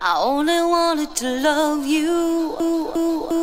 I only wanted to love you.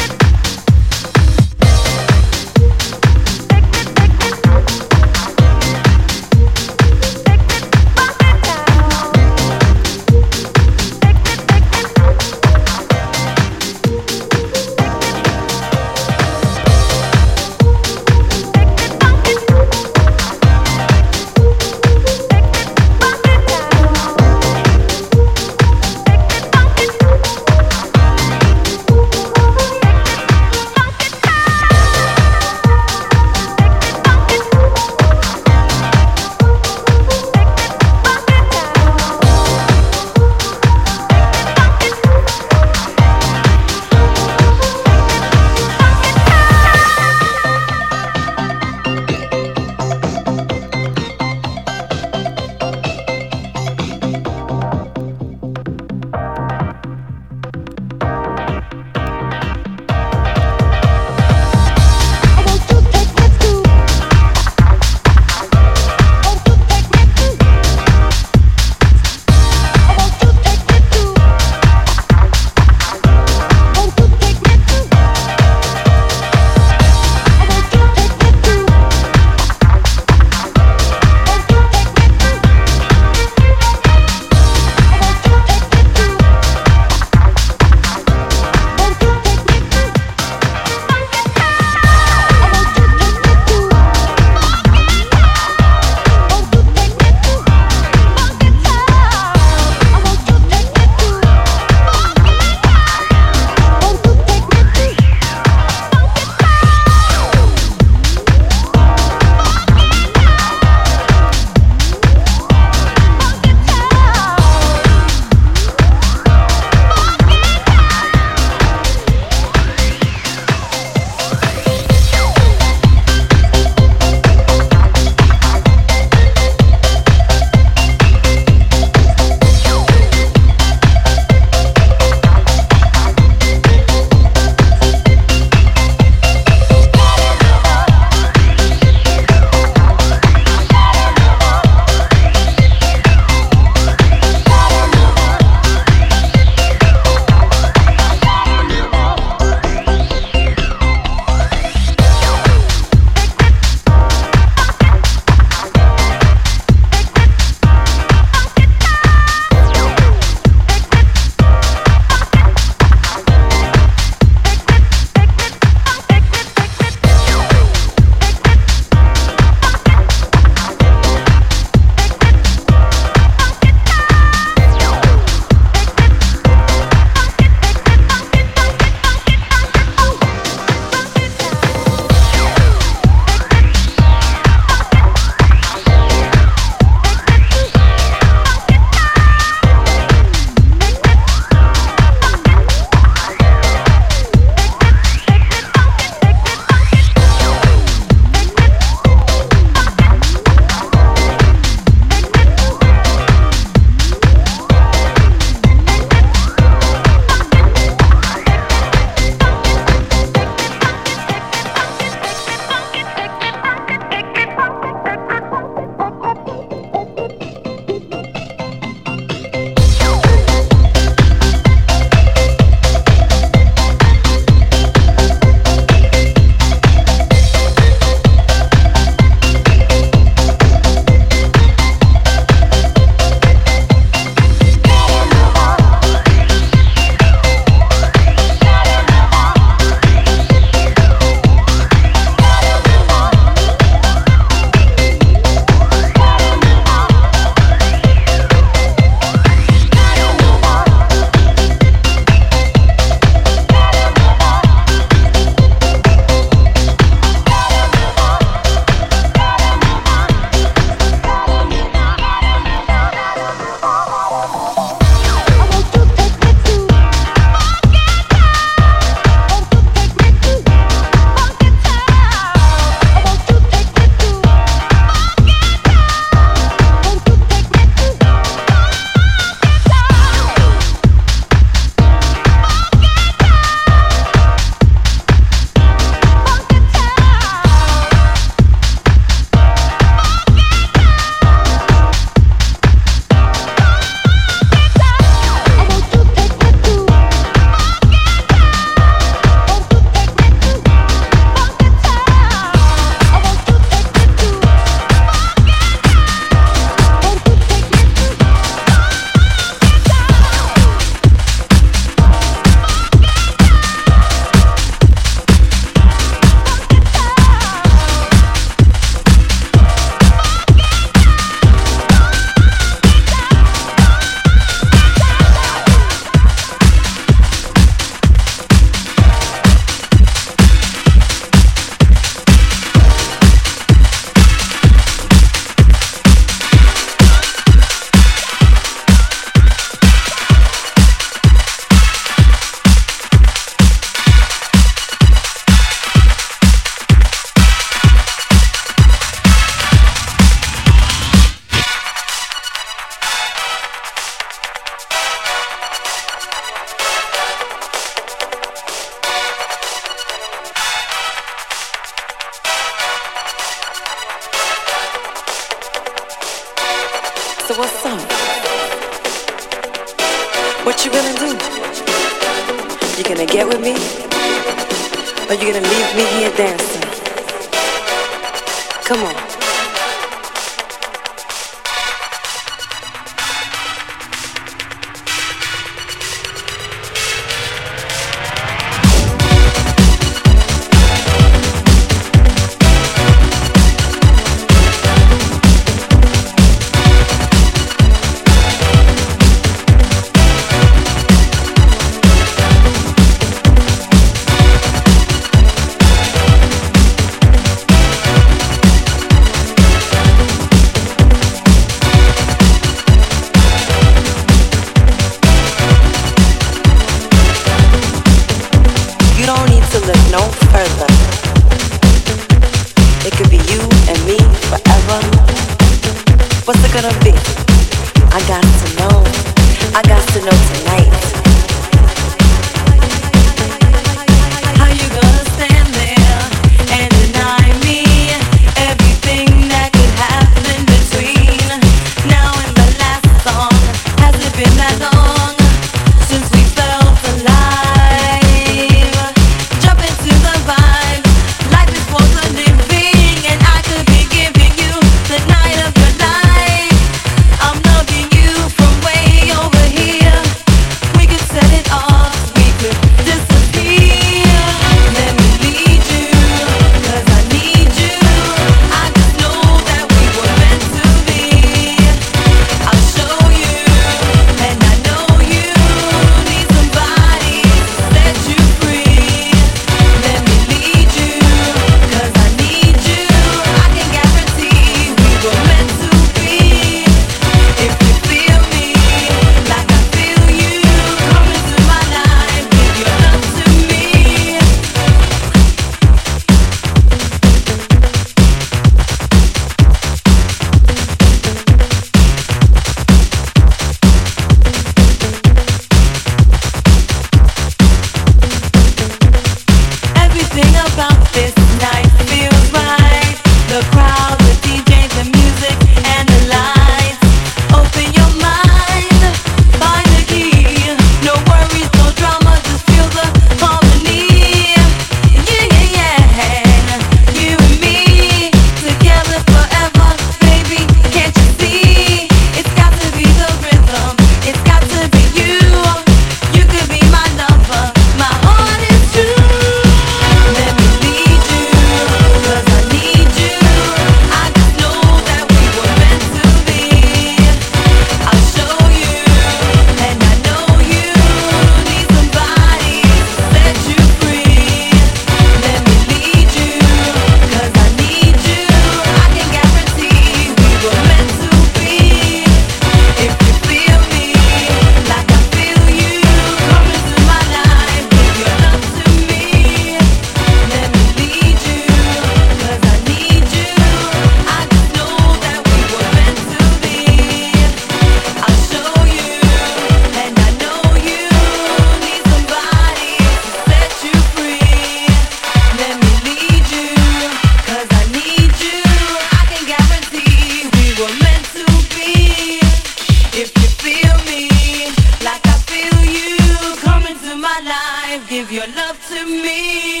your love to me.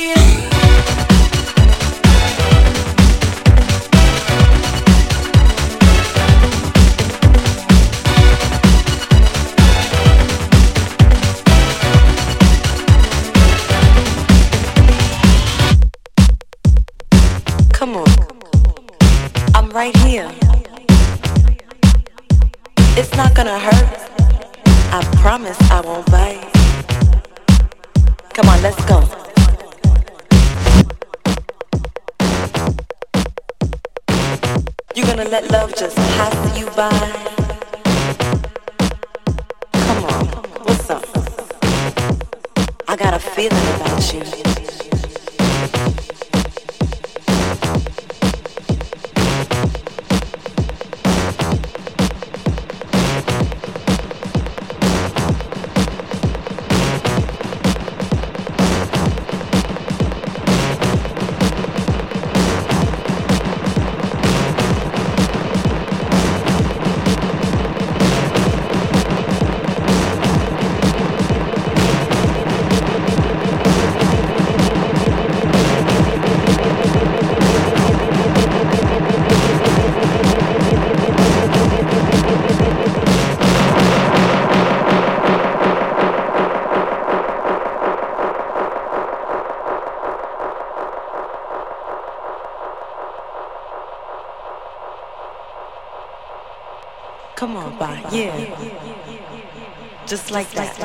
gonna let love just pass you by. Come on, what's up? I got a feeling about you. Yeah. Just like that.